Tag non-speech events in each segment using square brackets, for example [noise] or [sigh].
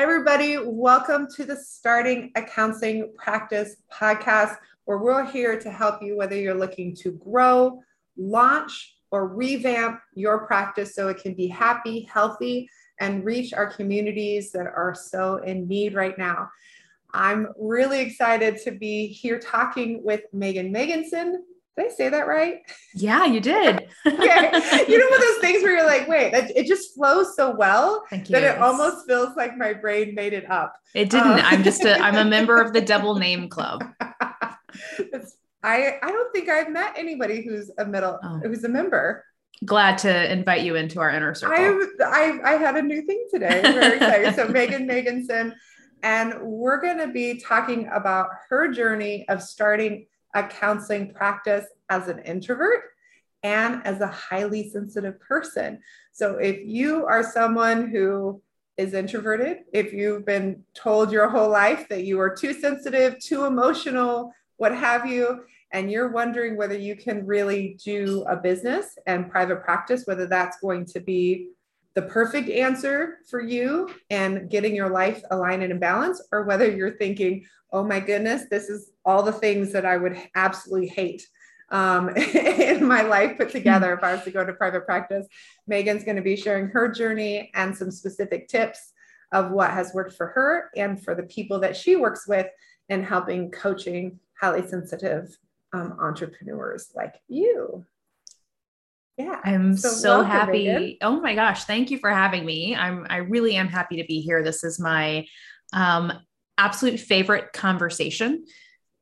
Everybody. Welcome to the Starting a Counseling Practice podcast, where we're here to help you whether you're looking to grow, launch, or revamp your practice so it can be happy, healthy, and reach our communities that are so in need right now. I'm really excited to be here talking with Maegan Megginson. Did I say that right? Yeah, you did. [laughs] okay. You know, one of those things where you're like, wait, it just flows so well that it almost feels like my brain made it up. It didn't. Um, I'm just a I'm a member of the [laughs] double name club. I I don't think I've met anybody who's a middle oh. who's a member. Glad to invite you into our inner circle. I I, I had a new thing today. I'm very excited. so [laughs] Maegan Megginson, and we're going to be talking about her journey of starting a counseling practice as an introvert and as a highly sensitive person. So if you are someone who is introverted, if you've been told your whole life that you are too sensitive, too emotional, what have you, and you're wondering whether you can really do a business and private practice, whether that's going to be the perfect answer for you and getting your life aligned and in balance, or whether you're thinking, oh my goodness, this is all the things that I would absolutely hate um, [laughs] in my life put together if I was to go to private practice. Maegan's going to be sharing her journey and some specific tips of what has worked for her and for the people that she works with in helping coaching highly sensitive um, entrepreneurs like you. Yeah. I'm so, so happy. Oh my gosh. Thank you for having me. I'm, I really am happy to be here. This is my um, absolute favorite conversation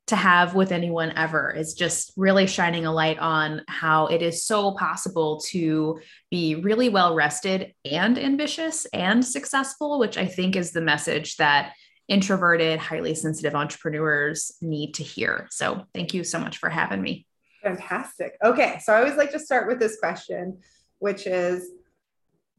to have with anyone ever is just really shining a light on how it is so possible to be really well rested and ambitious and successful, which I think is the message that introverted, highly sensitive entrepreneurs need to hear. So, thank you so much for having me. Fantastic. Okay. So, I always like to start with this question, which is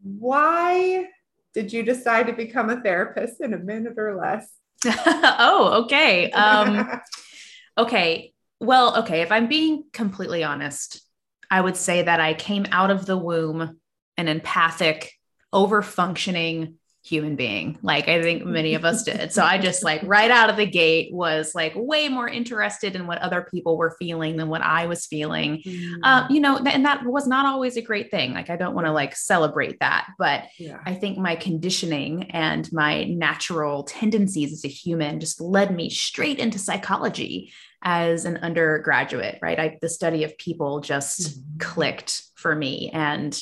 why did you decide to become a therapist in a minute or less? [laughs] oh, okay. Um, [laughs] okay. Well, okay. If I'm being completely honest, I would say that I came out of the womb an empathic, over functioning human being like i think many of us did so i [laughs] just like right out of the gate was like way more interested in what other people were feeling than what i was feeling mm. uh, you know and that was not always a great thing like i don't want to like celebrate that but yeah. i think my conditioning and my natural tendencies as a human just led me straight into psychology as an undergraduate right I, the study of people just mm. clicked for me and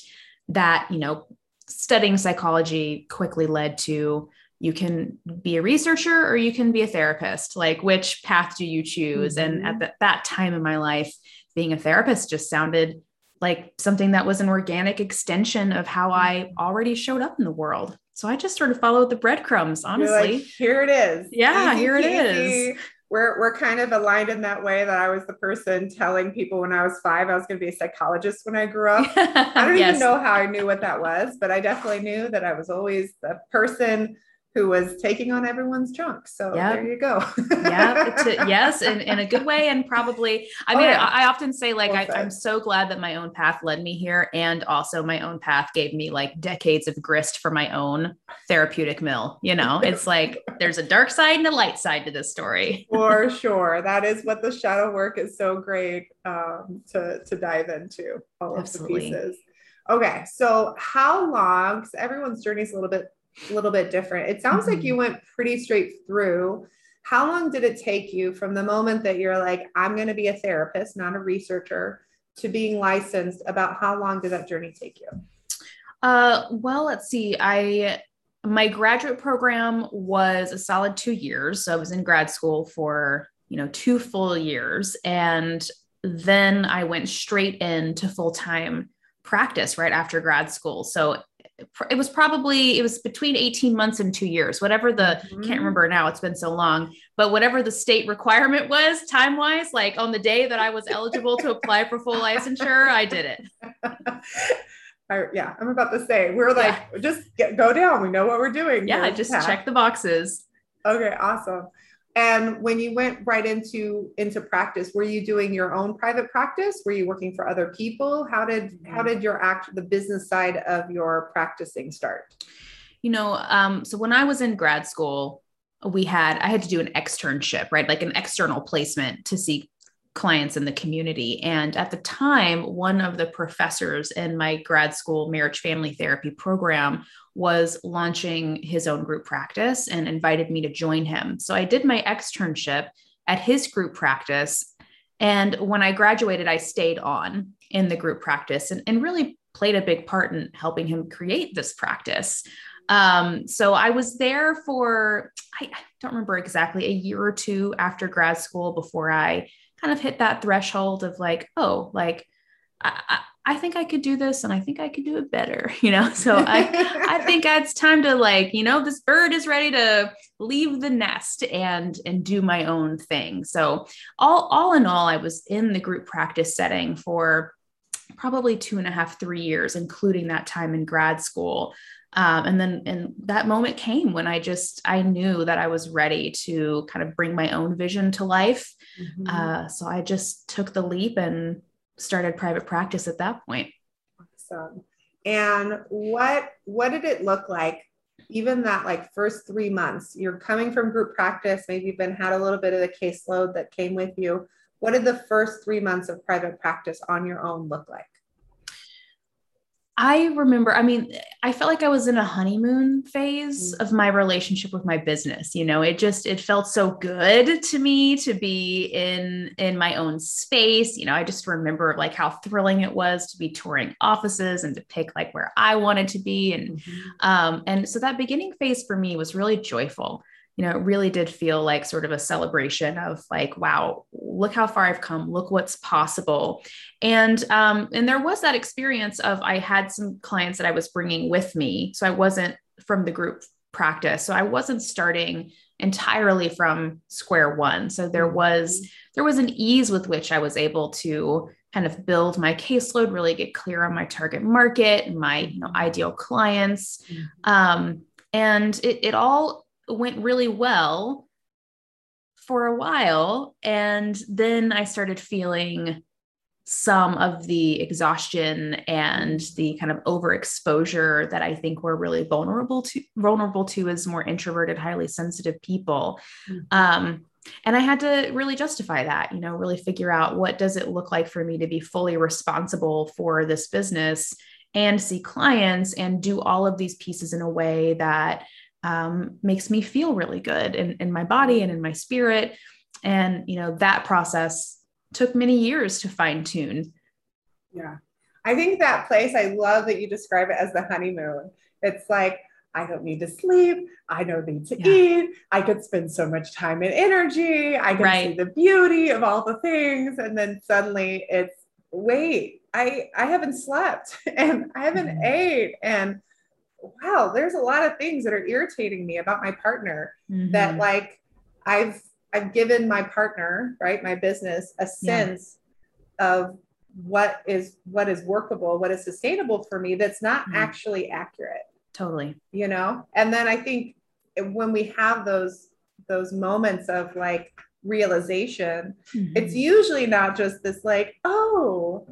that you know studying psychology quickly led to you can be a researcher or you can be a therapist. Like which path do you choose? Mm-hmm. and at the, that time in my life being a therapist just sounded like something that was an organic extension of how i already showed up in the world. So i just sort of followed the breadcrumbs honestly like, here it is. Yeah easy, here it easy. is we're, we're kind of aligned in that way that I was the person telling people when I was five I was going to be a psychologist when I grew up. [laughs] I don't yes. even know how I knew what that was, but I definitely knew that I was always the person who was taking on everyone's junk. So yep. there you go. yeah. [laughs] yes. In, in a good way. And probably, I oh, mean, yeah. I, I, often say like, well I, am so glad that my own path led me here. And also my own path gave me like decades of grist for my own therapeutic mill. You know, it's like, there's a dark side and a light side to this story. [laughs] for sure. That is what the shadow work is so great um, to, to dive into all Absolutely. of the pieces. Okay. So how long, because everyone's journey is a little bit a little bit different. It sounds mm-hmm. like you went pretty straight through. How long did it take you from the moment that you're like, I'm going to be a therapist, not a researcher, to being licensed? About how long did that journey take you? Uh, well, let's see. I my graduate program was a solid two years. So I was in grad school for you know two full years, and then I went straight into full time practice right after grad school. So it was probably it was between 18 months and two years whatever the mm-hmm. can't remember now it's been so long but whatever the state requirement was time wise like on the day that i was eligible to apply for full licensure i did it [laughs] I, yeah i'm about to say we're like yeah. just get, go down we know what we're doing yeah just check the boxes okay awesome and when you went right into into practice, were you doing your own private practice? Were you working for other people? How did how mm-hmm. did your act the business side of your practicing start? you know, um, so when I was in grad school, we had I had to do an externship, right? Like an external placement to see clients in the community. And at the time, one of the professors in my grad school marriage family therapy program was launching his own group practice and invited me to join him. So I did my externship at his group practice. And when I graduated, I stayed on in the group practice and, and really played a big part in helping him create this practice. Um, so I was there for, I, I don't remember exactly, a year or two after grad school before I kind of hit that threshold of like, oh, like, I, I think I could do this and I think I could do it better, [laughs] you know? So I, [laughs] I think it's time to like, you know, this bird is ready to leave the nest and, and do my own thing. So all, all in all, I was in the group practice setting for probably two and a half, three years, including that time in grad school. Um, and then and that moment came when i just i knew that i was ready to kind of bring my own vision to life. Mm-hmm. uh, so i just took the leap and started private practice at that point. Awesome. And what what did it look like even that like first three months? You're coming from group practice maybe you've been had a little bit of the caseload that came with you. What did the first three months of private practice on your own look like I remember, I mean, I felt like I was in a honeymoon phase mm. of my relationship with my business. You know, it just it felt so good to me to be in in my own space. You know, I just remember like how thrilling it was to be touring offices and to pick like where I wanted to be. And mm-hmm. um, and so that beginning phase for me was really joyful you know, it really did feel like sort of a celebration of like, wow, look how far I've come, look what's possible. And um, and there was that experience of I had some clients that I was bringing with me, so I wasn't from the group practice, so I wasn't starting entirely from square one. So there was mm-hmm. there was an ease with which I was able to kind of build my caseload, really get clear on my target market and my you know, ideal clients. Mm-hmm. Um, and it, it all went really well for a while. And then I started feeling some of the exhaustion and the kind of overexposure that I think we're really vulnerable to vulnerable to as more introverted, highly sensitive people. Mm-hmm. Um, and I had to really justify that, you know, really figure out what does it look like for me to be fully responsible for this business and see clients and do all of these pieces in a way that um, makes me feel really good in, in my body and in my spirit. And, you know, that process took many years to fine tune. Yeah. I think that place, I love that you describe it as the honeymoon. It's like, I don't need to sleep. I don't need to yeah. eat. I could spend so much time and energy. I can right. see the beauty of all the things. And then suddenly it's, wait, I, I haven't slept [laughs] and I haven't mm-hmm. ate. And wow, there's a lot of things that are irritating me about my partner mm-hmm. that like I've I've given my partner, right, my business a sense yeah. of what is what is workable, what is sustainable for me that's not mm-hmm. actually accurate. Totally. You know? And then I think when we have those those moments of like realization, mm-hmm. it's usually not just this like, oh,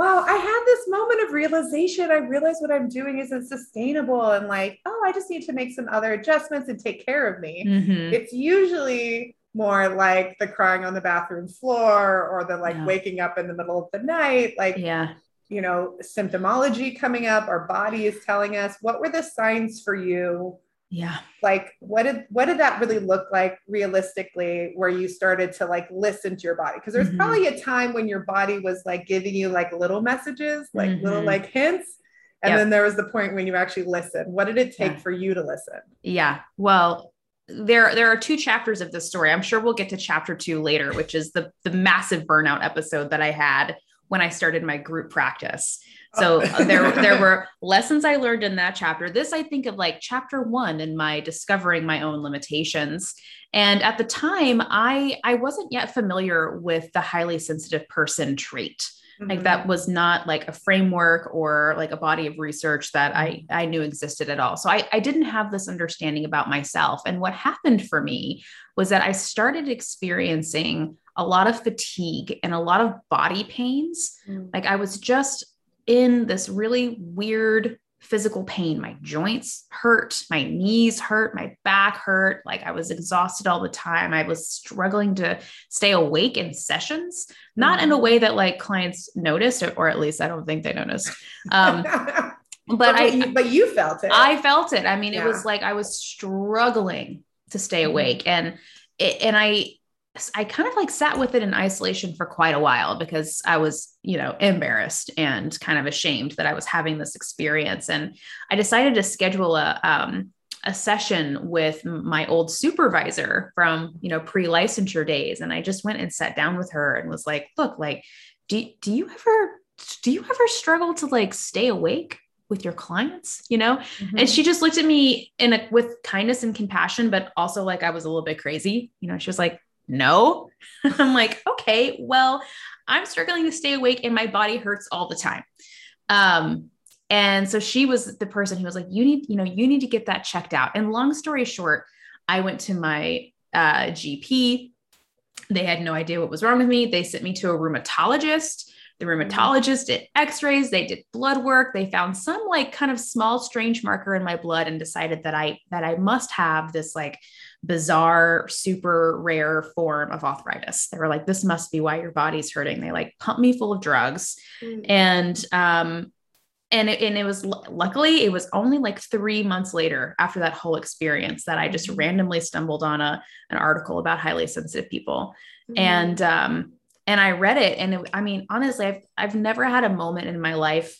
wow, I had this moment of realization. I realized what I'm doing isn't sustainable. And like, oh, I just need to make some other adjustments and take care of me. Mm-hmm. It's usually more like the crying on the bathroom floor or the like yeah. waking up in the middle of the night. Like, yeah. You know, symptomology coming up, our body is telling us what were the signs for you yeah like what did what did that really look like realistically where you started to like listen to your body because there's mm-hmm. probably a time when your body was like giving you like little messages like mm-hmm. little like hints and yep. then there was the point when you actually listened what did it take yeah. for you to listen yeah well there there are two chapters of this story i'm sure we'll get to chapter two later which is the the massive burnout episode that i had when i started my group practice so oh. there, there [laughs] were lessons I learned in that chapter. This I think of like chapter one in my discovering my own limitations. And at the time, I I wasn't yet familiar with the highly sensitive person trait. Mm-hmm. Like that mm-hmm. was not like a framework or like a body of research that I I knew existed at all. So I, I didn't have this understanding about myself. And what happened for me was that I started experiencing a lot of fatigue and a lot of body pains. Mm. Like I was just in this really weird physical pain. My joints hurt, my knees hurt, my back hurt. Like I was exhausted all the time. I was struggling to stay awake in sessions, not in a mm-hmm. way that like clients noticed, or, or at least I don't think they noticed. Um, [laughs] but, but I, you, but you felt it. I felt it. I mean, yeah. it was like I was struggling to stay mm-hmm. awake, and it, and I I kind of like sat with it in isolation for quite a while because I was, you know, embarrassed and kind of ashamed that I was having this experience. And I decided to schedule a, um, a session with my old supervisor from, you know, pre licensure days. And I just went and sat down with her and was like, look, like, do, do you ever, do you ever struggle to like stay awake? with your clients you know mm-hmm. and she just looked at me in a with kindness and compassion but also like i was a little bit crazy you know she was like no. [laughs] I'm like, okay, well, I'm struggling to stay awake and my body hurts all the time. Um, and so she was the person who was like, you need, you know, you need to get that checked out. And long story short, I went to my uh, GP. They had no idea what was wrong with me. They sent me to a rheumatologist. The mm-hmm. rheumatologist did x-rays, they did blood work, they found some like kind of small strange marker in my blood and decided that I that I must have this like bizarre, super rare form of arthritis. They were like, this must be why your body's hurting. They like pumped me full of drugs. Mm. And, um, and it, and it was luckily it was only like three months later after that whole experience that I just mm. randomly stumbled on a an article about highly sensitive people, mm. and um, and I read it and it, I mean honestly I've I've never had a moment in my life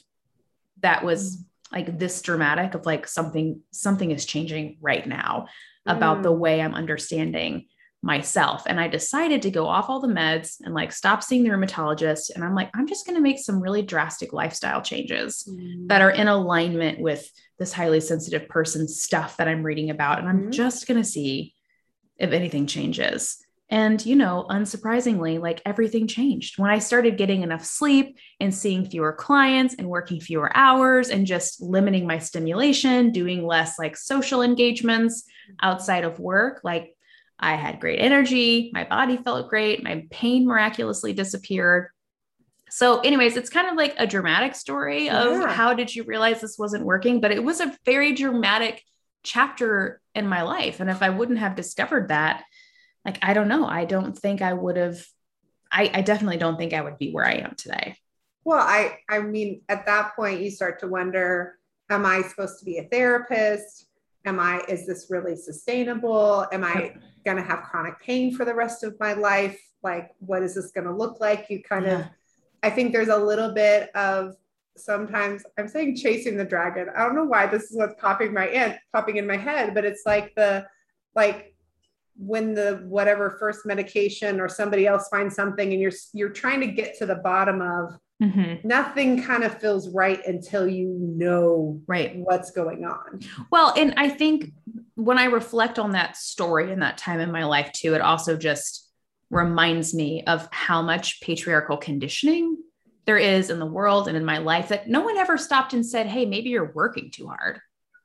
that was like this dramatic of like something something is changing right now about mm. the way I'm understanding myself. And I decided to go off all the meds and like stop seeing the rheumatologist. And I'm like, I'm just going to make some really drastic lifestyle changes mm. that are in alignment with this highly sensitive person stuff that I'm reading about. And I'm mm. just going to see if anything changes. And, you know, unsurprisingly, like everything changed when I started getting enough sleep and seeing fewer clients and working fewer hours and just limiting my stimulation, doing less like social engagements outside of work. Like I had great energy, my body felt great, my pain miraculously disappeared. So, anyways, it's kind of like a dramatic story of yeah. how did you realize this wasn't working? But it was a very dramatic chapter in my life. And if I wouldn't have discovered that, like i don't know. I don't think i would have I, I definitely don't think i would be where i am today. Well i i mean at that point you start to wonder am i supposed to be a therapist? Am i is this really sustainable? Am i going to have chronic pain for the rest of my life? Like what is this going to look like? You kind yeah. of i think there's a little bit of sometimes i'm saying chasing the dragon. I don't know why this is what's popping my in popping in my head but it's like the like when the whatever first medication or somebody else finds something and you're you're trying to get to the bottom of mm-hmm. nothing kind of feels right until you know right. what's going on. Well and i think when i reflect on that story and that time in my life too it also just reminds me of how much patriarchal conditioning there is in the world and in my life that no one ever stopped and said hey maybe you're working too hard.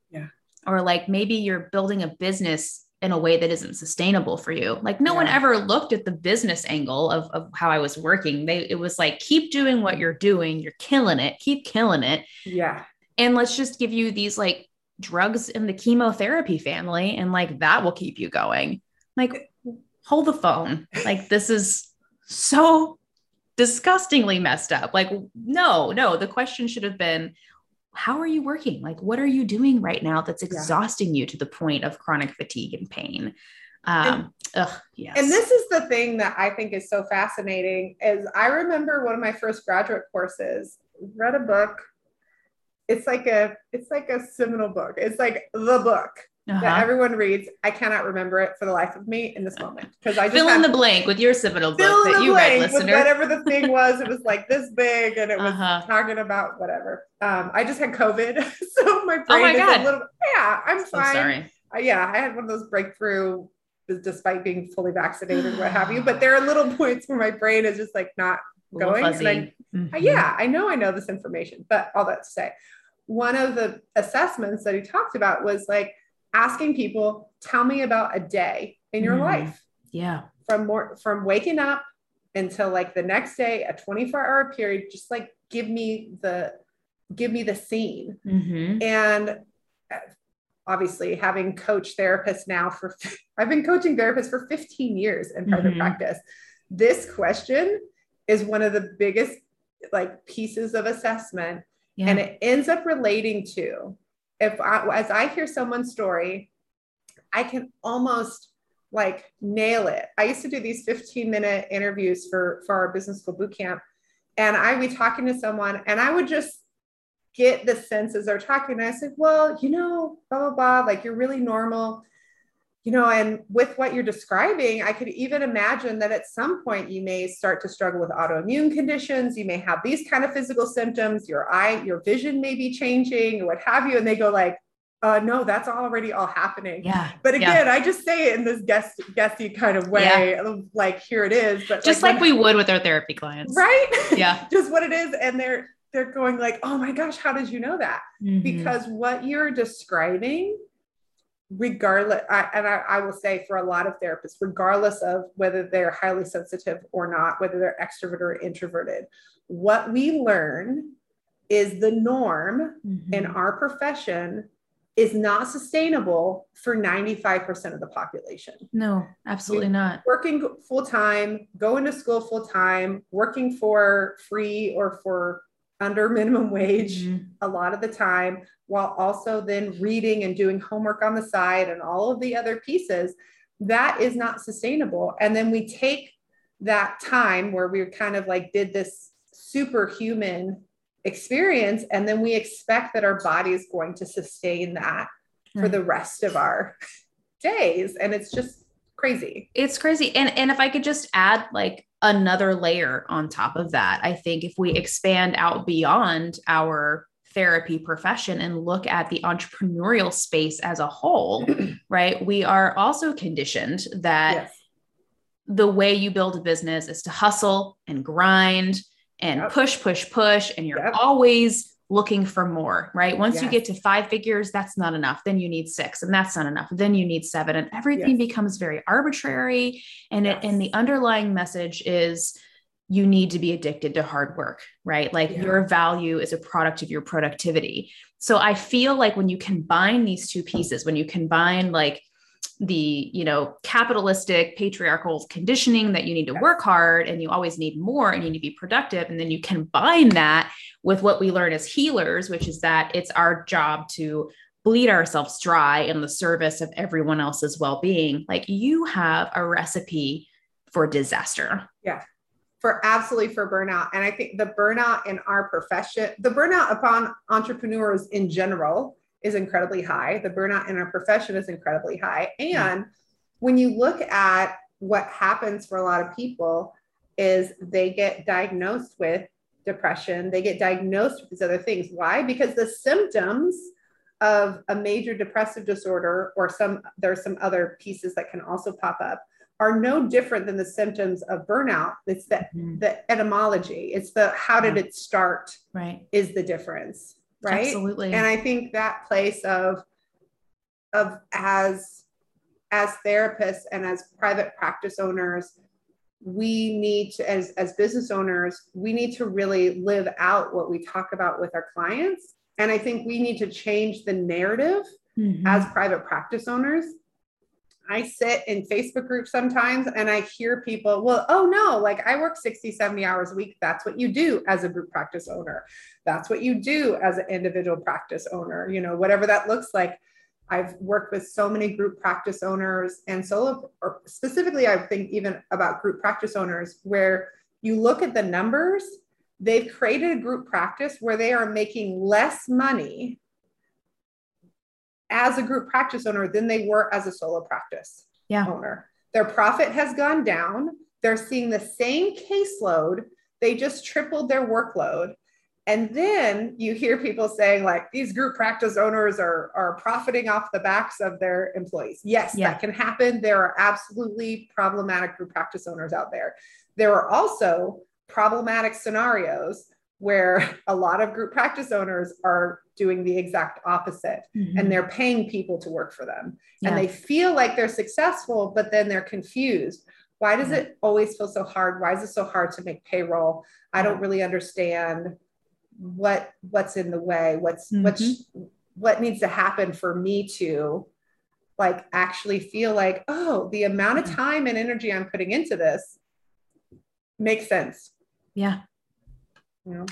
Yeah. Or like maybe you're building a business in a way that isn't sustainable for you. Like no yeah. one ever looked at the business angle of, of how I was working. They it was like keep doing what you're doing. You're killing it. Keep killing it. Yeah. And let's just give you these like drugs in the chemotherapy family and like that will keep you going. Like hold the phone. Like this is so disgustingly messed up. Like no, no, the question should have been how are you working? Like, what are you doing right now that's exhausting yeah. you to the point of chronic fatigue and pain? Um, and, ugh, yes. and this is the thing that I think is so fascinating is I remember one of my first graduate courses, read a book. It's like a, it's like a seminal book. It's like the book uh-huh. that everyone reads. I cannot remember it for the life of me in this moment because I just fill in the blank with your seminal book that you read, listener. whatever the thing was, it was like this big and it was uh-huh. talking about whatever. Um, I just had COVID, [laughs] so my brain oh my is God. a little. Yeah, I'm so fine. Sorry. Uh, yeah, I had one of those breakthrough, despite being fully vaccinated, what have you. [sighs] But there are little points where my brain is just like not going. And I, mm-hmm. yeah, I know I know this information, but all that to say, one of the assessments that he talked about was like asking people, tell me about a day in your mm. life. Yeah. From more from waking up until like the next day, a 24 hour period, just like give me the give me the scene. Mhm. And uh, obviously, having coached therapists now for, [laughs] I've been coaching therapists for 15 years in private Mhm. practice. This question is one of the biggest like pieces of assessment Yeah. and it ends up relating to if I, as I hear someone's story, I can almost like nail it. I used to do these 15 minute interviews for for our business school boot camp, and I would be talking to someone, and I would just get the sense as they're talking. And I said, "Well, you know, blah blah blah. Like you're really normal." You know, and with what you're describing, I could even imagine that at some point you may start to struggle with autoimmune conditions. You may have these kind of physical symptoms. Your eye, your vision may be changing, or what have you. And they go like, uh, "No, that's already all happening." yeah. But Yeah. again, I just say it in this guest guessy kind of way, of like here it is. But Just like, when- we would with our therapy clients. right? [laughs] Yeah. [laughs] just what it is, and they're they're going like, oh my gosh, how did you know that? Mhm. Because what you're describing, regardless, I, and I, I will say for a lot of therapists, regardless of whether they're highly sensitive or not, whether they're extrovert or introverted, what we learn is the norm Mhm. in our profession is not sustainable for 95% of the population. no, absolutely not. Working full time, going to school full time, working for free or for under minimum wage Mhm. a lot of the time, while also then reading and doing homework on the side and all of the other pieces, that is not sustainable. And then we take that time where we kind of like did this superhuman experience, and then we expect that our body is going to sustain that for the rest of our [laughs] days. And it's just crazy. it's crazy and and if i could just add like another layer on top of that i think if we expand out beyond our therapy profession and look at the entrepreneurial space as a whole [clears throat] right we are also conditioned that yes. the way you build a business is to hustle and grind and Yep. push push push and you're Yep. always looking for more right? Once you get to five figures that's not enough. Then you need six and that's not enough. Then you need seven and everything Yes. becomes very arbitrary and it and the underlying message is you need to be addicted to hard work right? Like Yeah. your value is a product of your productivity. So i feel like when you combine these two pieces when you combine like the you know capitalistic patriarchal conditioning that you need to work hard and you always need more and you need to be productive and then you combine that with what we learn as healers which is that it's our job to bleed ourselves dry in the service of everyone else's well-being. Like you have a recipe for disaster. Yeah. For absolutely for burnout. And I think the burnout in our profession, the burnout upon entrepreneurs in general is incredibly high. The burnout in our profession is incredibly high. And when you look at what happens for a lot of people is they get diagnosed with depression, they get diagnosed with these other things. Why? Because the symptoms of a major depressive disorder or some there's some other pieces that can also pop up are no different than the symptoms of burnout. It's the Mhm. the etymology. It's the how did Yeah. it start right is the difference, right? absolutely And I think that place of of as as therapists and as private practice owners, we need to as as business owners, we need to really live out what we talk about with our clients. And I think we need to change the narrative Mhm. as private practice owners. I sit in Facebook groups sometimes and I hear people, well, oh no, like I work 60, 70 hours a week. That's what you do as a group practice owner. That's what you do as an individual practice owner, you know, whatever that looks like. I've worked with so many group practice owners and solo, or specifically, I think even about group practice owners, where you look at the numbers, they've created a group practice where they are making less money as a group practice owner than they were as a solo practice Yeah. owner. Their profit has gone down. They're seeing the same caseload. They just tripled their workload. And then you hear people saying, like, these group practice owners are, are profiting off the backs of their employees. Yes, Yeah. that can happen. There are absolutely problematic group practice owners out there. There are also problematic scenarios where [laughs] a lot of group practice owners are doing the exact opposite Mhm. and they're paying people to work for them. Yeah. and they feel like they're successful but then they're confused. Why does it always feel so hard? Why is it so hard to make payroll? I don't really understand what what's in the way. What's mm-hmm. what's what needs to happen for me to like actually feel like oh the amount of time and energy i'm putting into this makes sense. Yeah. You know?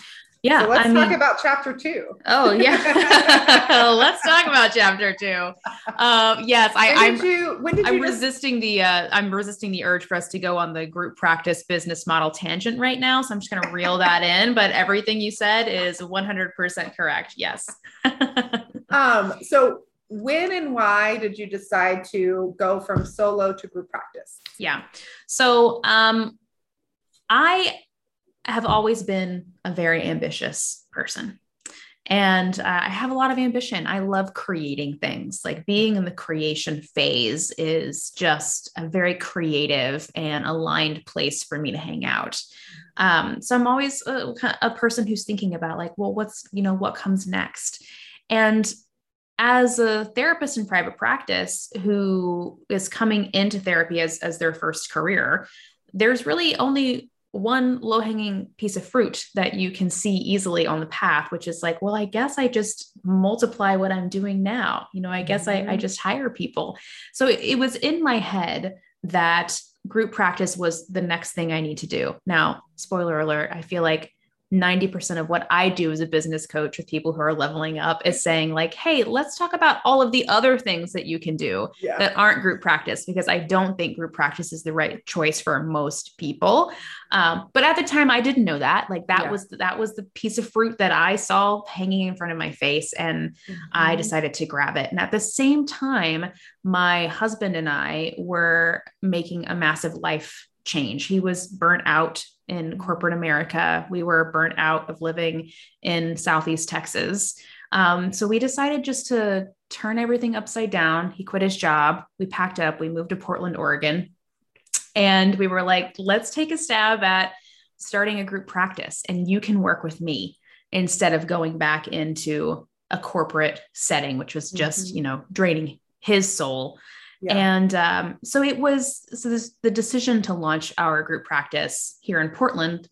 Yeah. So let's I talk mean, about chapter two. Oh yeah. [laughs] let's talk about chapter two. Um, yes, I, I'm, you, when did I'm you resisting the uh, I'm resisting the urge for us to go on the group practice business model tangent right now. So I'm just gonna reel that in. But everything you said is 100% correct. Yes. [laughs] um, so when and why did you decide to go from solo to group practice? Yeah. So um I have always been a very ambitious person. And uh, I have a lot of ambition. I love creating things. Like being in the creation phase is just a very creative and aligned place for me to hang out. Um, so I'm always a, a person who's thinking about, like, well, what's, you know, what comes next? And as a therapist in private practice who is coming into therapy as, as their first career, there's really only one low hanging piece of fruit that you can see easily on the path, which is like, well, I guess I just multiply what I'm doing now. You know, I guess mm-hmm. I, I mm-hmm. just hire people. So it, it was in my head that group practice was the next thing I need to do. Now, spoiler alert, I feel like 90% of what I do as a business coach with people who are leveling up is saying, like, hey, let's talk about all of the other things that you can do yeah. that aren't group practice, because I don't think group practice is the right choice for most people. Um, but at the time, I didn't know that. Like that yeah. was that was the piece of fruit that I saw hanging in front of my face, and mm-hmm. I decided to grab it. And at the same time, my husband and I were making a massive life change. He was burnt out in corporate America. We were burnt out of living in Southeast Texas. Um, so we decided just to turn everything upside down. He quit his job. We packed up, we moved to Portland, Oregon. And we were like, let's take a stab at starting a group practice, and you can work with me instead of going back into a corporate setting, which was just, mm-hmm. you know, draining his soul yeah. And um, so it was so this, the decision to launch our group practice here in Portland,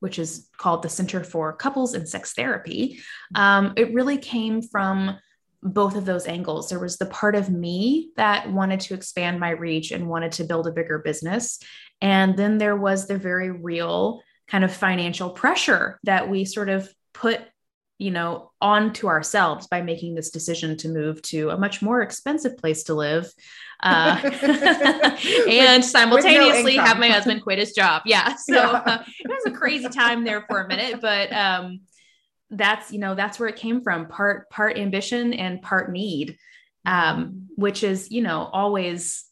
which is called the Center for Couples and Sex Therapy. Um, it really came from both of those angles. There was the part of me that wanted to expand my reach and wanted to build a bigger business. And then there was the very real kind of financial pressure that we sort of put you know onto ourselves by making this decision to move to a much more expensive place to live uh, [laughs] and simultaneously no have my husband quit his job. Yeah. [laughs] So yeah. Uh, it was a crazy time there for a minute, but um, that's, you know, that's where it came from part, part ambition and part need, um, which is, you know, always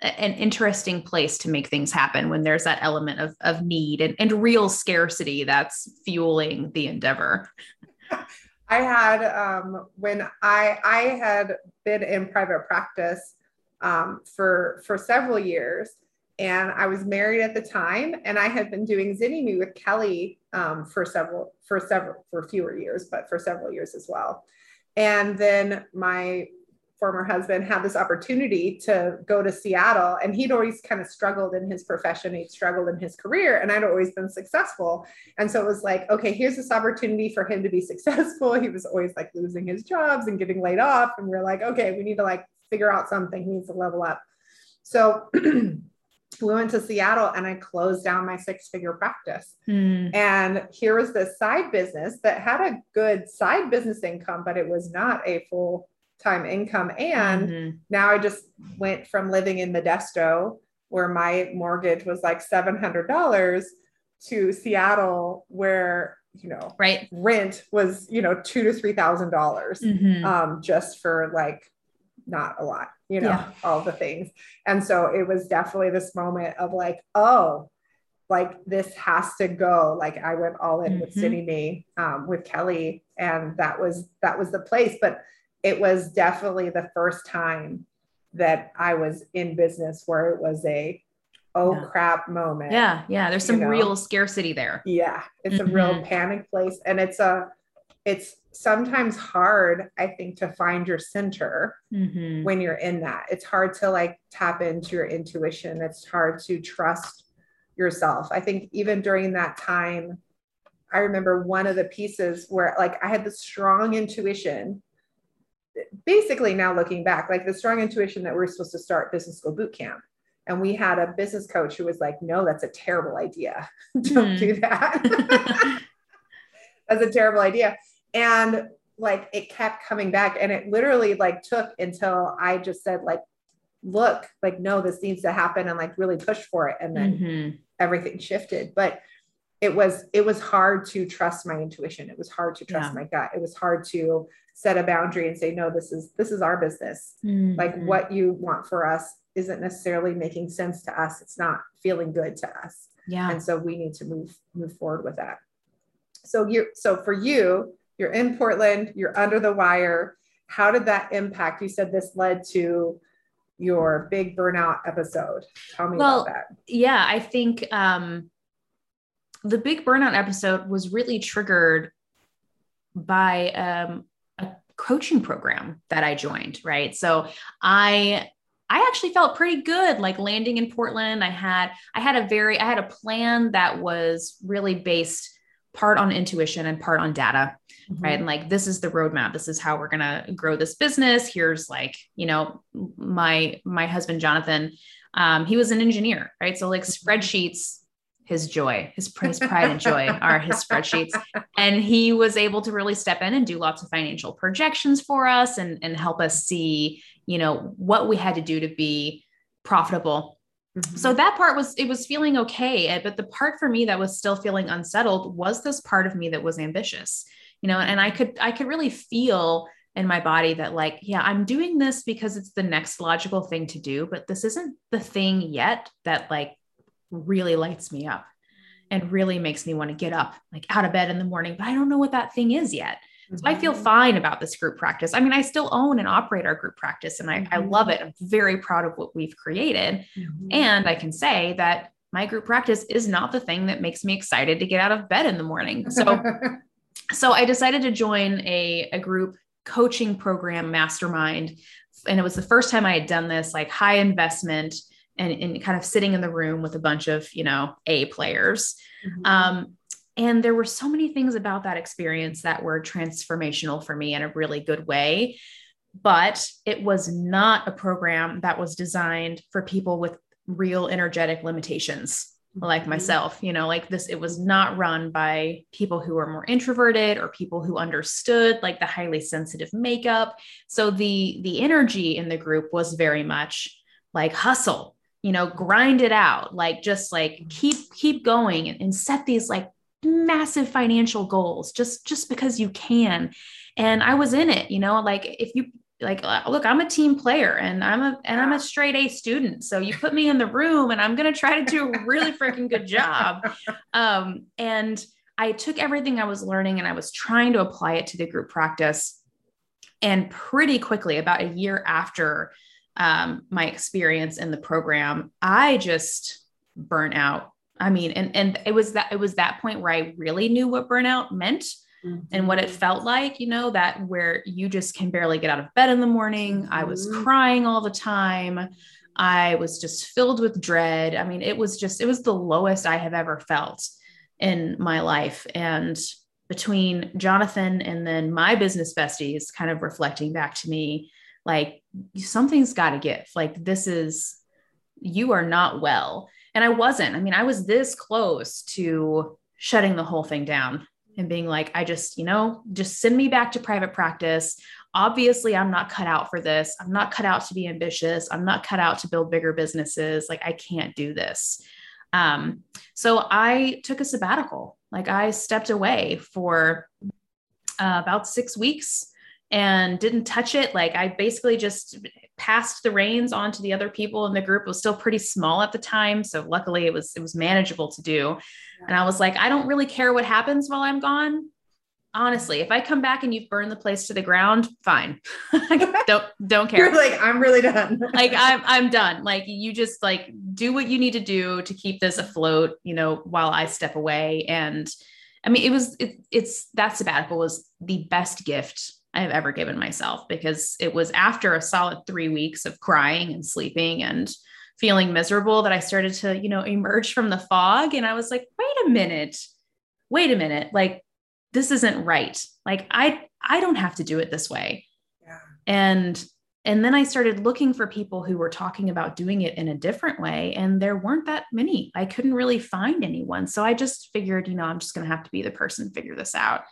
an interesting place to make things happen when there's that element of, of need and, and real scarcity that's fueling the endeavor. [laughs] I had um, when I I had been in private practice um, for for several years. And I was married at the time, and I had been doing Zynnyme with Kelly um, for several for several for fewer years, but for several years as well. And then my former husband had this opportunity to go to Seattle and he'd always kind of struggled in his profession. He'd struggled in his career and I'd always been successful. And so it was like, okay, here's this opportunity for him to be [laughs] successful. He was always like losing his jobs and getting laid off. And we are like, okay, we need to like figure out something. He needs to level up. So [clears throat] we went to Seattle and I closed down my six figure practice. Mm. And here was this side business that had a good side business income, but it was not a full time income. And mm-hmm. now I just went from living in Modesto, where my mortgage was like $700, to Seattle, where you know right rent was you know two to three thousand dollars mm-hmm. um just for like not a lot, you know, yeah. all the things. And so it was definitely this moment of like, oh, like this has to go. Like I went all in mm-hmm. with Zynnyme, um, with Kelly, and that was that was the place. But it was definitely the first time that I was in business where it was a oh yeah. crap moment. Yeah, yeah. There's some you know? real scarcity there. Yeah, it's mm-hmm. a real mm-hmm. panic place, and it's a it's sometimes hard i think to find your center mm-hmm. when you're in that it's hard to like tap into your intuition it's hard to trust yourself i think even during that time I remember one of the pieces where like I had the strong intuition. Basically, now looking back, like the strong intuition that we are supposed to start business school boot camp. And we had a business coach who was like, no, that's a terrible idea. [laughs] Don't mm. do that. [laughs] that's a terrible idea. And like it kept coming back. And it literally like took until I just said, like, look, like, no, this needs to happen and like really push for it. And then mm-hmm. everything shifted. But it was it was hard to trust my intuition it was hard to trust yeah. my gut it was hard to set a boundary and say no this is this is our business mm-hmm. like what you want for us isn't necessarily making sense to us it's not feeling good to us yeah and so we need to move move forward with that so you so for you you're in portland you're under the wire how did that impact you said this led to your big burnout episode tell me well, about that yeah i think um the big burnout episode was really triggered by um, a coaching program that I joined, right? So I I actually felt pretty good like landing in Portland. I had I had a very I had a plan that was really based part on intuition and part on data. Mm-hmm. Right. And like this is the roadmap. This is how we're gonna grow this business. Here's like, you know, my my husband Jonathan, um, he was an engineer, right? So like mm-hmm. spreadsheets his joy, his, his pride and joy [laughs] are his spreadsheets. And he was able to really step in and do lots of financial projections for us and, and help us see, you know, what we had to do to be profitable. Mm-hmm. So that part was, it was feeling okay. But the part for me that was still feeling unsettled was this part of me that was ambitious, you know, and I could, I could really feel in my body that like yeah i'm doing this because it's the next logical thing to do but this isn't the thing yet that like really lights me up and really makes me want to get up like out of bed in the morning but i don't know what that thing is yet so i feel mm-hmm. fine about this group practice i mean i still own and operate our group practice and i, mm-hmm. I love it i'm very proud of what we've created mm-hmm. and i can say that my group practice is not the thing that makes me excited to get out of bed in the morning so [laughs] so i decided to join a, a group coaching program mastermind. And it was the first time i had done this like high investment and, and kind of sitting in the room with a bunch of you know a players. Mm-hmm. um, and there were so many things about that experience that were transformational for me in a really good way. But it was not a program that was designed for people with real energetic limitations like mm-hmm. myself you know like this it was not run by people who were more introverted or people who understood like the highly sensitive makeup. So the the energy in the group was very much like hustle you know grind it out like just like keep keep going and, and set these like massive financial goals just just because you can. And i was in it you know like if you like uh, look i'm a team player and i'm a and i'm a straight a student. So you put me in the room and i'm going to try to do a really freaking good job. [laughs] Um, and i took everything i was learning and i was trying to apply it to the group practice. And pretty quickly about a year after um, my experience in the program, I just burnt out. I mean, and and it was that it was that point where I really knew what burnout meant mm-hmm. and what it mm-hmm. felt like, you know, that where you just can barely get out of bed in the morning. I was mm-hmm. crying all the time. I was just filled with dread. I mean, it was just it was the lowest I have ever felt in my life. And between Jonathan and then my business besties kind of reflecting back to me, like something's got to give like this is you are not well and i wasn't i mean i was this close to shutting the whole thing down and being like i just you know just send me back to private practice. Obviously i'm not cut out for this. I'm not cut out to be ambitious. I'm not cut out to build bigger businesses. Like i can't do this. Um, so i took a sabbatical. Like i stepped away for uh, about six weeks and didn't touch it. Like I basically just passed the reins on to the other people in the group. It was still pretty small at the time, so luckily it was it was manageable to do. And I was like, I don't really care what happens while I'm gone. Honestly, if I come back and you've burned the place to the ground, fine. [laughs] don't don't care. You're like I'm really done. [laughs] like I'm I'm done. Like you just like do what you need to do to keep this afloat, you know, while I step away and I mean, it was it, it's that sabbatical was the best gift I have ever given myself because it was after a solid three weeks of crying and sleeping and feeling miserable that I started to, you know, emerge from the fog. And I was like, wait a minute, wait a minute, like this isn't right. Like I I don't have to do it this way. Yeah. And and then I started looking for people who were talking about doing it in a different way and there weren't that many. I couldn't really find anyone. So I just figured, you know, I'm just going to have to be the person to figure this out.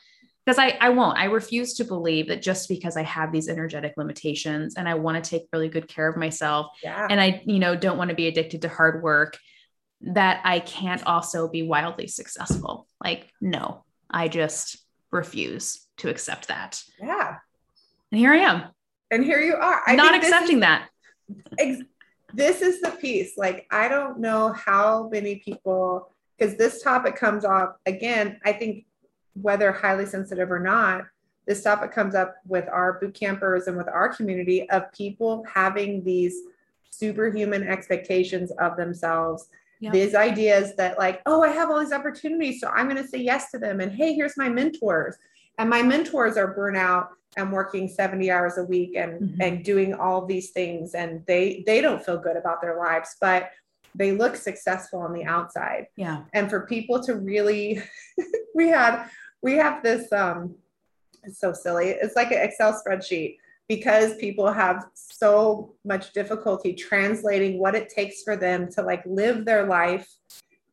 Because I, I won't. I refuse to believe that just because I have these energetic limitations and I want to take really good care of myself yeah. and I, you know, don't want to be addicted to hard work, that I can't also be wildly successful. Like, no, I just refuse to accept that. Yeah. And here I am. And here you are. I Not accepting is, that. Ex- this is the piece. Like, I don't know how many people, because this topic comes up again, I think whether highly sensitive or not, this topic comes up with our boot campers and with our community of people having these superhuman expectations of themselves Yep. These ideas that, like, oh, I have all these opportunities, so I'm going to say yes to them. And hey, here's my mentors. And my mentors are burnout and working 70 hours a week and mm-hmm. and doing all these things. And they they don't feel good about their lives, but they look successful on the outside. Yeah. And for people to really, [laughs] we had we have this um it's so silly. It's like an Excel spreadsheet because people have so much difficulty translating what it takes for them to like live their life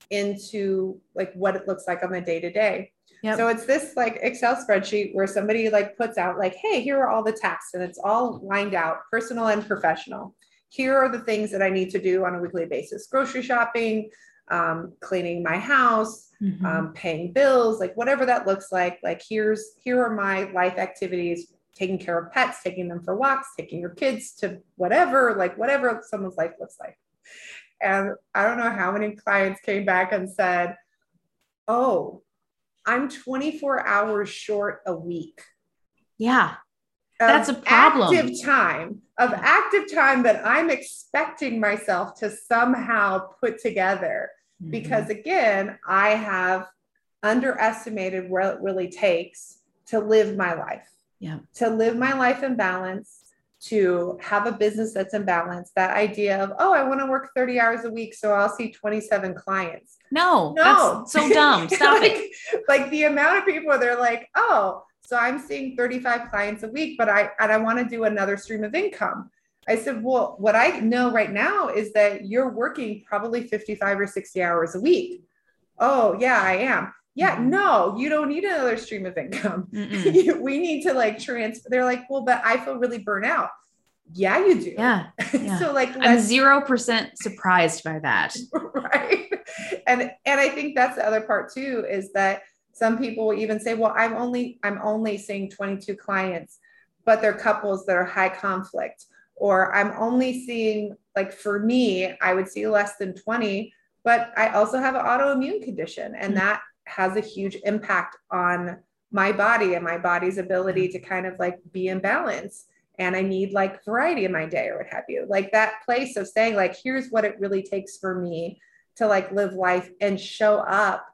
into like what it looks like on the day to day. So it's this like Excel spreadsheet where somebody like puts out like, hey, here are all the tasks and it's all lined out, personal and professional. Here are the things that I need to do on a weekly basis: grocery shopping, um, cleaning my house, mm-hmm. um, paying bills, like whatever that looks like. Like here's here are my life activities taking care of pets, taking them for walks, taking your kids to whatever, like whatever someone's life looks like. And I don't know how many clients came back and said, Oh, I'm 24 hours short a week. Yeah. That's a problem. Active time of active time that I'm expecting myself to somehow put together. Mm-hmm. Because again, I have underestimated what it really takes to live my life. Yeah. To live my life in balance to have a business that's in balance. That idea of oh i want to work 30 hours a week so i'll see 27 clients. No no. so [laughs] dumb. Stop like, it. like the amount of people they're like oh so i'm seeing 35 clients a week but i and i want to do another stream of income i said well what i know right now is that you're working probably 55 or 60 hours a week. Oh yeah i am. Yeah mm-hmm. no you don't need another stream of income. [laughs] [laughs] We need to like transfer they're like well but i feel really burnt out. Yeah you do. Yeah, [laughs] yeah. so like i'm zero percent surprised by that. Right. And and i think that's the other part too is that some people will even say well i'm only i'm only seeing 22 clients but they're couples that are high conflict or i'm only seeing like for me i would see less than 20 but i also have an autoimmune condition and mm-hmm. that has a huge impact on my body and my body's ability to kind of like be in balance and I need like variety in my day or what have you. Like that place of saying, like, here's what it really takes for me to like live life and show up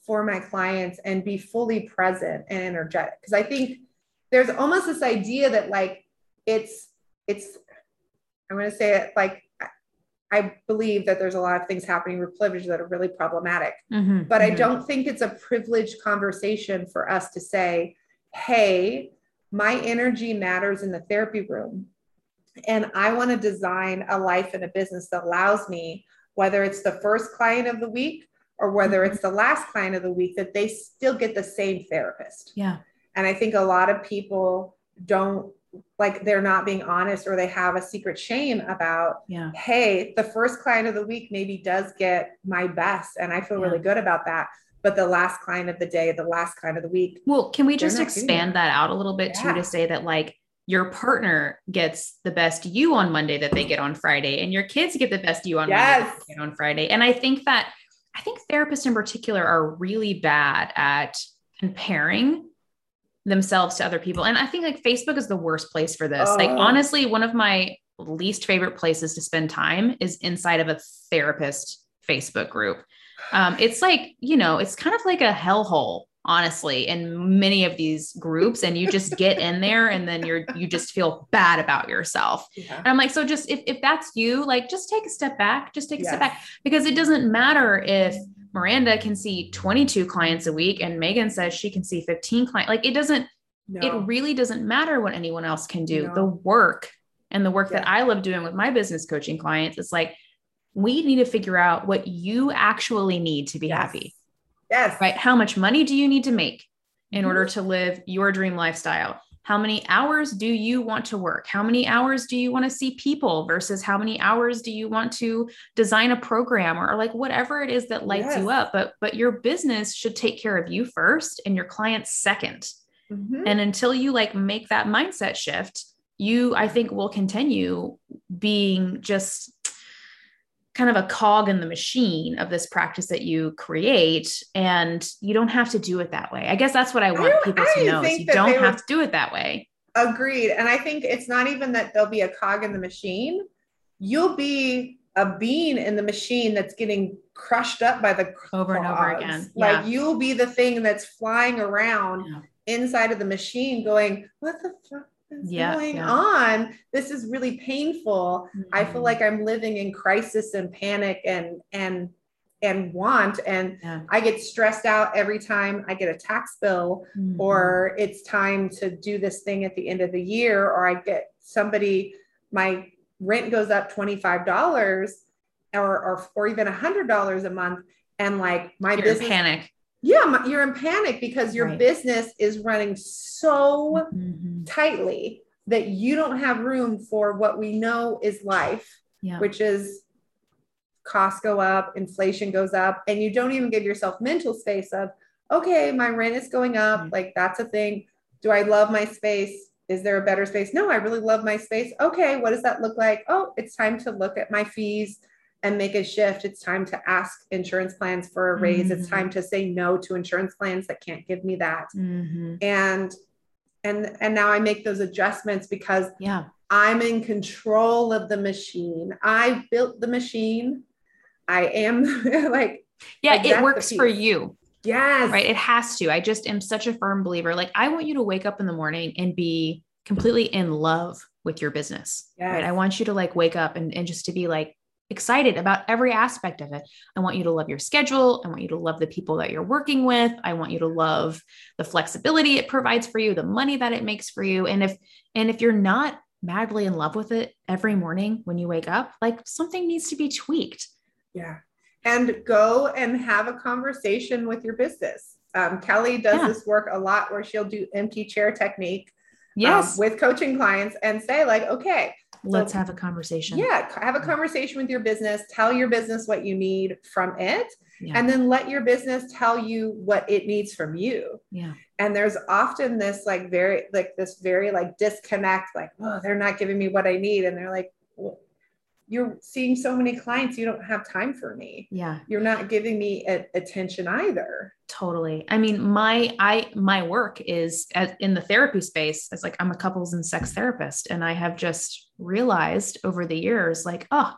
for my clients and be fully present and energetic. Cause I think there's almost this idea that like it's, it's, I'm going to say it like I believe that there's a lot of things happening with privilege that are really problematic. Mm-hmm, but mm-hmm. I don't think it's a privileged conversation for us to say, hey, my energy matters in the therapy room. And I want to design a life and a business that allows me, whether it's the first client of the week or whether mm-hmm. it's the last client of the week, that they still get the same therapist. Yeah. And I think a lot of people don't like they're not being honest or they have a secret shame about yeah hey the first client of the week maybe does get my best and i feel yeah. really good about that but the last client of the day the last client of the week well can we just expand that. out a little bit yeah. too to say that like your partner gets the best you on monday that they get on friday and your kids get the best you on yes. monday get on friday and i think that i think therapists in particular are really bad at comparing themselves to other people. And I think like Facebook is the worst place for this. Like oh. honestly, one of my least favorite places to spend time is inside of a therapist Facebook group. Um, it's like, you know, it's kind of like a hellhole, honestly, in many of these groups. And you just get in there and then you're, you just feel bad about yourself. Yeah. And I'm like, so just if, if that's you, like, just take a step back, just take a yes. step back because it doesn't matter if Miranda can see 22 clients a week and Maegan says she can see 15 clients. Like it doesn't, no. it really doesn't matter what anyone else can do. No. The work and the work yeah. that I love doing with my business coaching clients, is like we need to figure out what you actually need to be yes. happy. Yes. Right. How much money do you need to make in mm-hmm. order to live your dream lifestyle? How many hours do you want to work? How many hours do you want to see people versus how many hours do you want to design a program or, like whatever it is that lights yes. you up? But but your business should take care of you first and your clients 2nd mm-hmm. And until you like make that mindset shift, you I think will continue being just kind of a cog in the machine of this practice that you create and you don't have to do it that way i guess that's what i want I people I to know is you don't have to do it that way agreed and i think it's not even that there'll be a cog in the machine you'll be a bean in the machine that's getting crushed up by the over and over again yeah. like you'll be the thing that's flying around yeah. inside of the machine going what the fuck is yeah, going yeah. on? This is really painful. Mm-hmm. I feel mm-hmm. like I'm living in crisis and panic and and and want and yeah. I get stressed out every time I get a tax bill mm-hmm. or it's time to do this thing at the end of the year or I get somebody my rent goes up $25 or or, or even $100 a month and like my You're business panic yeah you're in panic because your right. business is running so mm-hmm. tightly that you don't have room for what we know is life yeah. which is costs go up inflation goes up and you don't even give yourself mental space of okay my rent is going up mm-hmm. like that's a thing do i love my space is there a better space no i really love my space okay what does that look like oh it's time to look at my fees and make a shift. It's time to ask insurance plans for a raise. Mm-hmm. It's time to say no to insurance plans that can't give me that. Mm-hmm. And and and now I make those adjustments because yeah, I'm in control of the machine. I built the machine. I am [laughs] like yeah, it works for you. Yes. Right. It has to. I just am such a firm believer. Like I want you to wake up in the morning and be completely in love with your business. Yes. Right. I want you to like wake up and, and just to be like, excited about every aspect of it. I want you to love your schedule. I want you to love the people that you're working with. I want you to love the flexibility it provides for you, the money that it makes for you. And if and if you're not madly in love with it every morning when you wake up, like something needs to be tweaked. Yeah. And go and have a conversation with your business. Um, Kelly does yeah. this work a lot where she'll do empty chair technique um, yes. Um, with coaching clients and say, like, okay, let's so, have a conversation. Yeah, have a conversation with your business, tell your business what you need from it, yeah. and then let your business tell you what it needs from you. Yeah. And there's often this like very like this very like disconnect, like, oh, they're not giving me what I need. And they're like, well, you're seeing so many clients you don't have time for me. Yeah. You're not giving me a, attention either. Totally. I mean my i my work is as, in the therapy space as like i'm a couples and sex therapist and i have just realized over the years like oh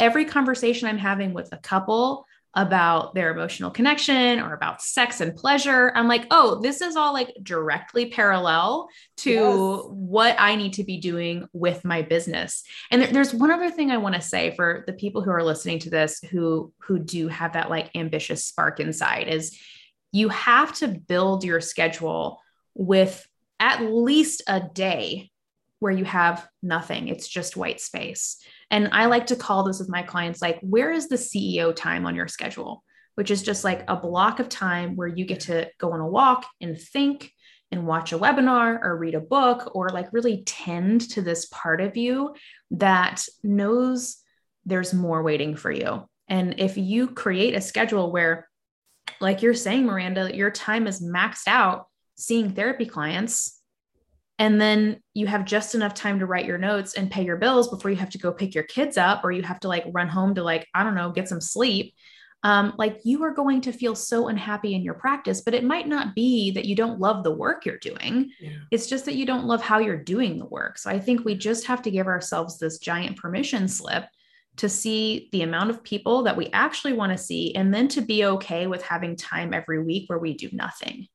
every conversation i'm having with a couple about their emotional connection or about sex and pleasure. I'm like, oh, this is all like directly parallel to yes. what I need to be doing with my business. And there, there's one other thing I want to say for the people who are listening to this who who do have that like ambitious spark inside is you have to build your schedule with at least a day where you have nothing. It's just white space. And I like to call this with my clients like, where is the CEO time on your schedule? Which is just like a block of time where you get to go on a walk and think and watch a webinar or read a book or like really tend to this part of you that knows there's more waiting for you. And if you create a schedule where, like you're saying, Miranda, your time is maxed out seeing therapy clients and then you have just enough time to write your notes and pay your bills before you have to go pick your kids up or you have to like run home to like i don't know get some sleep um, like you are going to feel so unhappy in your practice but it might not be that you don't love the work you're doing yeah. it's just that you don't love how you're doing the work so i think we just have to give ourselves this giant permission slip to see the amount of people that we actually want to see and then to be okay with having time every week where we do nothing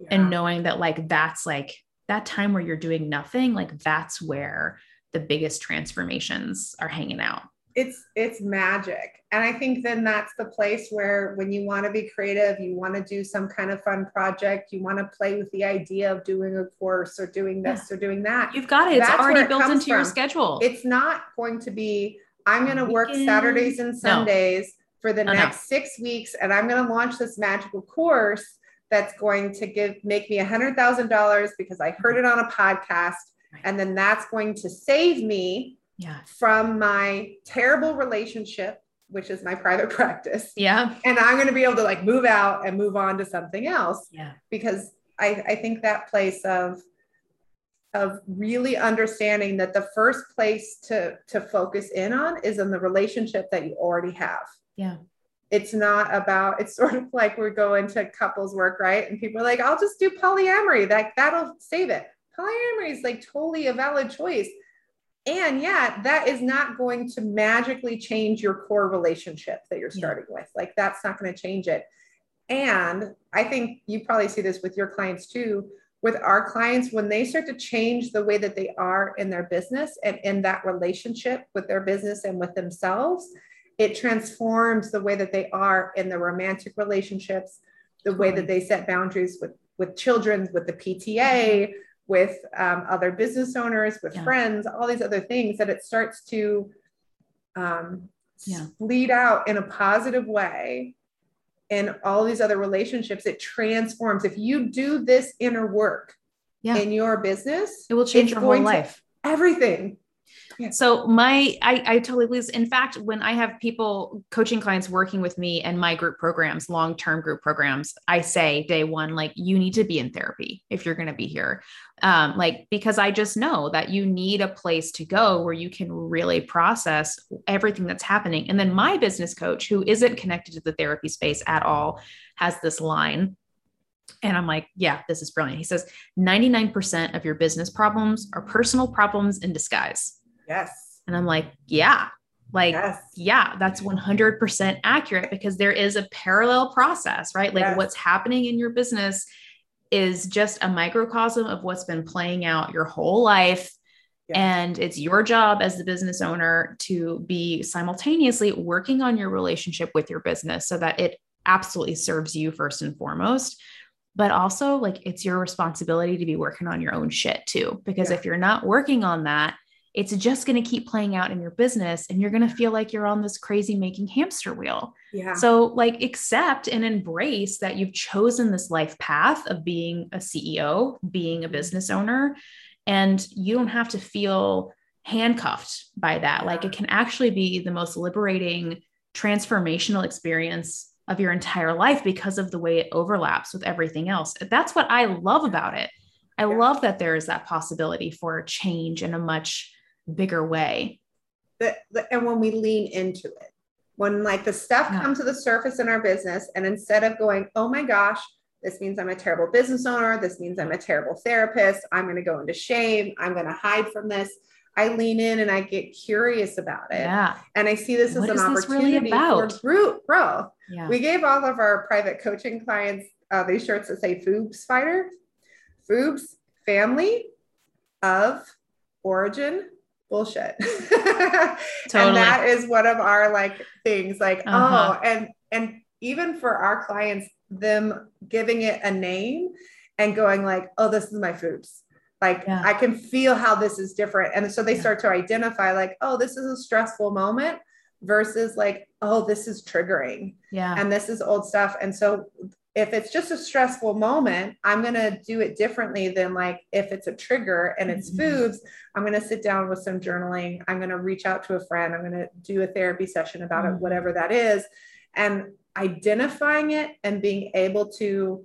yeah. and knowing that like that's like that time where you're doing nothing, like that's where the biggest transformations are hanging out. it's it's magic and i think then that's the place where when you want to be creative you want to do some kind of fun project you want to play with the idea of doing a course or doing this yeah. or doing that you've got it it's already it built into from. your schedule it's not going to be i'm going to work saturdays and sundays no. for the oh, next no. six weeks and i'm going to launch this magical course that's going to give make me a hundred thousand dollars because i heard it on a podcast and then that's going to save me yeah. from my terrible relationship, which is my private [laughs] practice. Yeah. And I'm going to be able to like move out and move on to something else. Yeah. Because I, I think that place of of really understanding that the first place to to focus in on is in the relationship that you already have. Yeah. It's not about it's [laughs] sort of like we go into couples work, right? And people are like, I'll just do polyamory. That that'll save it. Polyamory is like totally a valid choice and yet that is not going to magically change your core relationship that you're starting yeah. with like that's not going to change it and i think you probably see this with your clients too with our clients when they start to change the way that they are in their business and in that relationship with their business and with themselves it transforms the way that they are in the romantic relationships the way that they set boundaries with with children with the pta with um, other business owners, with yeah. friends, all these other things that it starts to um, yeah. bleed out in a positive way in all these other relationships. It transforms. If you do this inner work yeah. in your business, it will change your whole life. Everything. So my I, I totally lose. In fact, when I have people coaching clients working with me and my group programs, long-term group programs, I say day one, like you need to be in therapy if you're going to be here. Um, like because I just know that you need a place to go where you can really process everything that's happening. And then my business coach, who isn't connected to the therapy space at all, has this line and I'm like, yeah, this is brilliant. He says 99% of your business problems are personal problems in disguise. Yes. And I'm like, yeah, like, yes. yeah, that's 100% accurate because there is a parallel process, right? Like, yes. what's happening in your business is just a microcosm of what's been playing out your whole life. Yes. And it's your job as the business owner to be simultaneously working on your relationship with your business so that it absolutely serves you first and foremost. But also, like, it's your responsibility to be working on your own shit too. Because yeah. if you're not working on that, it's just going to keep playing out in your business and you're going to feel like you're on this crazy making hamster wheel. Yeah. So like accept and embrace that you've chosen this life path of being a CEO, being a mm-hmm. business owner and you don't have to feel handcuffed by that. Like it can actually be the most liberating transformational experience of your entire life because of the way it overlaps with everything else. That's what I love about it. I love that there is that possibility for change in a much bigger way. The, the, and when we lean into it, when like the stuff yeah. comes to the surface in our business, and instead of going, oh my gosh, this means I'm a terrible business owner, this means I'm a terrible therapist, I'm going to go into shame, I'm going to hide from this. I lean in and I get curious about it. Yeah. And I see this what as an opportunity really for group growth. Yeah. We gave all of our private coaching clients uh, these shirts that say Foobs Fighter. Foobs, family of origin, bullshit. [laughs] totally. And that is one of our like things like, uh-huh. oh, and and even for our clients, them giving it a name and going like, oh, this is my foobs. Like yeah. I can feel how this is different. And so they yeah. start to identify like, oh, this is a stressful moment versus like, oh, this is triggering. Yeah. And this is old stuff. And so if it's just a stressful moment, I'm going to do it differently than like if it's a trigger and it's mm-hmm. foobs, I'm going to sit down with some journaling. I'm going to reach out to a friend. I'm going to do a therapy session about mm-hmm. it, whatever that is. And identifying it and being able to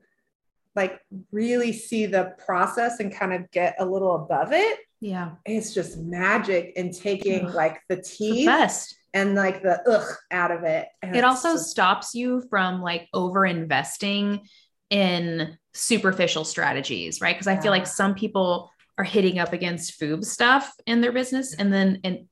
like really see the process and kind of get a little above it. Yeah. It's just magic in taking like the teeth. The best and like the ugh out of it. And it also just... stops you from like over investing in superficial strategies, right? Because I feel like some people are hitting up against foob stuff in their business and then and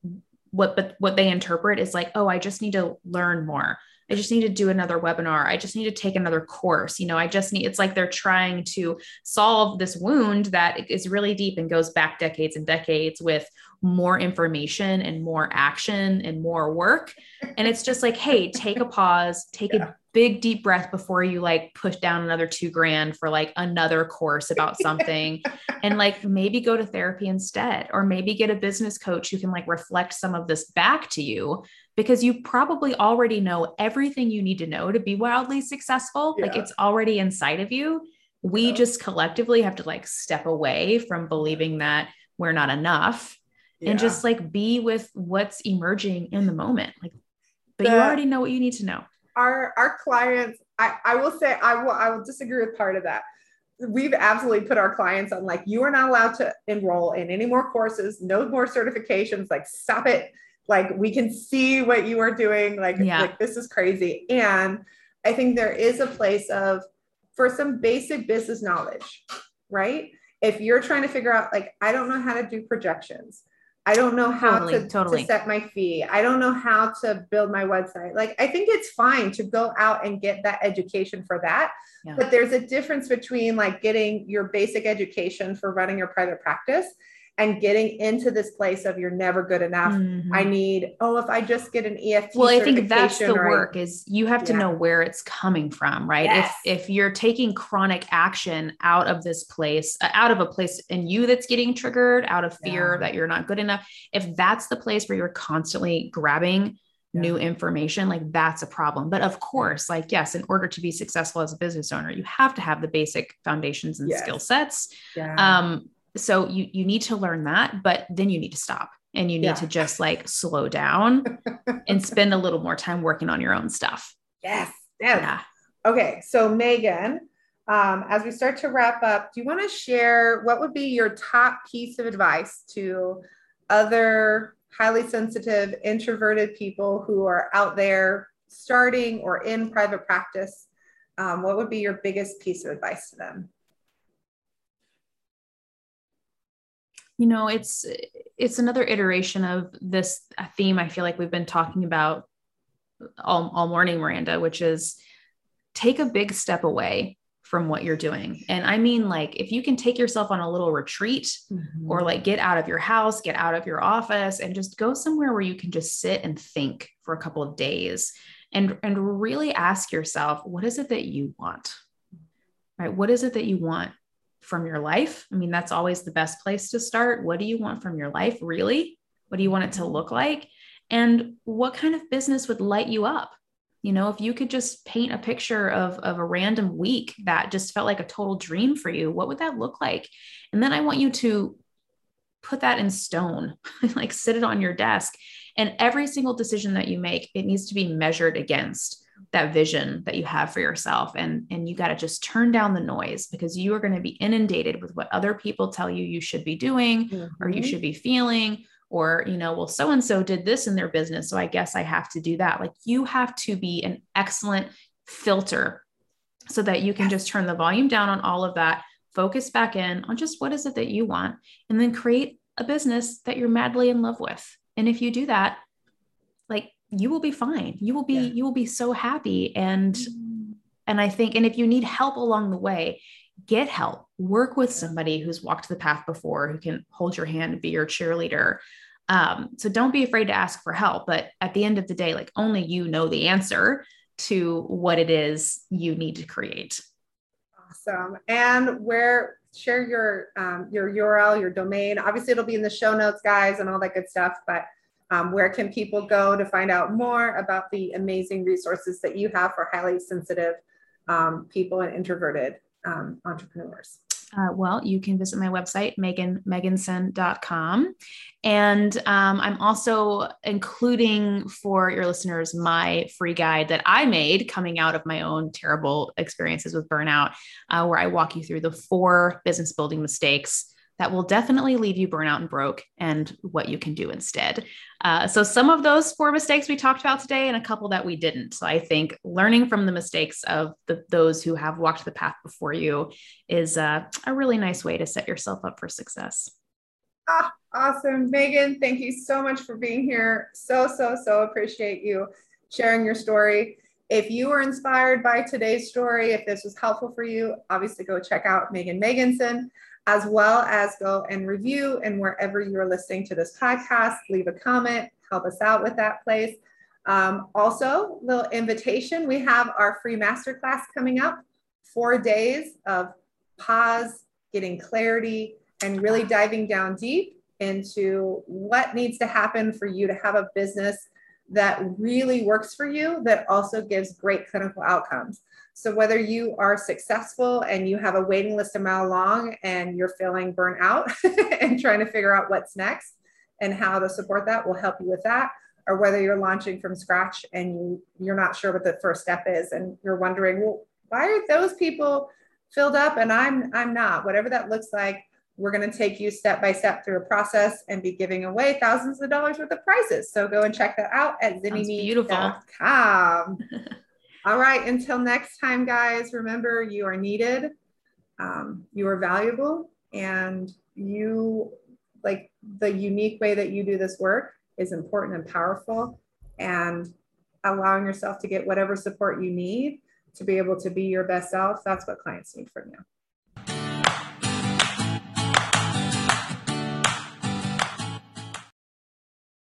what but what they interpret is like, oh, I just need to learn more. I just need to do another webinar. I just need to take another course. You know, I just need, it's like they're trying to solve this wound that is really deep and goes back decades and decades with more information and more action and more work. And it's just like, hey, take a [laughs] pause, take yeah. a big deep breath before you like push down another two grand for like another course about [laughs] something and like maybe go to therapy instead or maybe get a business coach who can like reflect some of this back to you because you probably already know everything you need to know to be wildly successful yeah. like it's already inside of you we yeah. just collectively have to like step away from believing that we're not enough yeah. and just like be with what's emerging in the moment like but you already know what you need to know our our clients I, I will say I will I will disagree with part of that. We've absolutely put our clients on like you are not allowed to enroll in any more courses, no more certifications, like stop it. Like we can see what you are doing. Like, yeah. like this is crazy. And I think there is a place of for some basic business knowledge, right? If you're trying to figure out, like, I don't know how to do projections. I don't know how totally, to, totally. to set my fee. I don't know how to build my website. Like, I think it's fine to go out and get that education for that. Yeah. But there's a difference between like getting your basic education for running your private practice and getting into this place of you're never good enough. Mm-hmm. I need, oh, if I just get an EFT. Well, I think that's the work is you have to yeah. know where it's coming from, right? Yes. If if you're taking chronic action out of this place, uh, out of a place in you that's getting triggered, out of fear yeah. that you're not good enough, if that's the place where you're constantly grabbing yeah. new information, like that's a problem. But of course, like, yes, in order to be successful as a business owner, you have to have the basic foundations and yes. skill sets. Yeah. Um, so you you need to learn that but then you need to stop and you need yeah. to just like slow down [laughs] and spend a little more time working on your own stuff yes, yes. yeah okay so maegan um, as we start to wrap up do you want to share what would be your top piece of advice to other highly sensitive introverted people who are out there starting or in private practice um, what would be your biggest piece of advice to them you know it's it's another iteration of this theme i feel like we've been talking about all, all morning miranda which is take a big step away from what you're doing. And i mean like if you can take yourself on a little retreat mm-hmm. or like get out of your house get out of your office and just go somewhere where you can just sit and think for a couple of days and and really ask yourself what is it that you want? Right? What is it that you want from your life. I mean, that's always the best place to start. What do you want from your life, really? What do you want it to look like? And what kind of business would light you up? You know, if you could just paint a picture of, of a random week that just felt like a total dream for you, what would that look like? And then I want you to put that in stone, [laughs] like sit it on your desk. And every single decision that you make, it needs to be measured against that vision that you have for yourself and and you got to just turn down the noise because you are going to be inundated with what other people tell you you should be doing mm-hmm. or you mm-hmm. should be feeling or you know well so and so did this in their business so i guess i have to do that like you have to be an excellent filter so that you can just turn the volume down on all of that focus back in on just what is it that you want and then create a business that you're madly in love with and if you do that like you will be fine. You will be yeah. you will be so happy. And mm. and i think and if you need help along the way get help. Work with somebody who's walked the path before who can hold your hand and be your cheerleader. Um, so don't be afraid to ask for help. But at the end of the day like only you know the answer to what it is you need to create. Awesome. And where share your um, your url your domain. Obviously it'll be in the show notes guys and all that good stuff. But um, where can people go to find out more about the amazing resources that you have for highly sensitive um, people and introverted um, entrepreneurs? Uh, well, you can visit my website, maeganmegginson.com. And um, I'm also including for your listeners my free guide that I made coming out of my own terrible experiences with burnout, uh, where I walk you through the four business building mistakes that will definitely leave you burnout and broke and what you can do instead. Uh, so, some of those four mistakes we talked about today, and a couple that we didn't. So, I think learning from the mistakes of the, those who have walked the path before you is uh, a really nice way to set yourself up for success. Ah, awesome. Maegan, thank you so much for being here. So, so, so appreciate you sharing your story. if you were inspired by today's story, if this was helpful for you, obviously go check out Maegan Megginson, as well as go and review. And wherever you're listening to this podcast, leave a comment, help us out with that place. Um, also, little invitation we have our free masterclass coming up four days of pause, getting clarity, and really diving down deep into what needs to happen for you to have a business that really works for you that also gives great clinical outcomes. So whether you are successful and you have a waiting list a mile long and you're feeling burnt out [laughs] and trying to figure out what's next and how to support that, will help you with that. Or whether you're launching from scratch and you, you're not sure what the first step is and you're wondering, well, why are those people filled up and I'm I'm not? Whatever that looks like, we're going to take you step by step through a process and be giving away thousands of dollars worth of prizes. So go and check that out at zynnyme.com. [laughs] All right, until next time, guys, remember you are needed, um, you are valuable, and you like the unique way that you do this work is important and powerful. And allowing yourself to get whatever support you need to be able to be your best self, that's what clients need from you.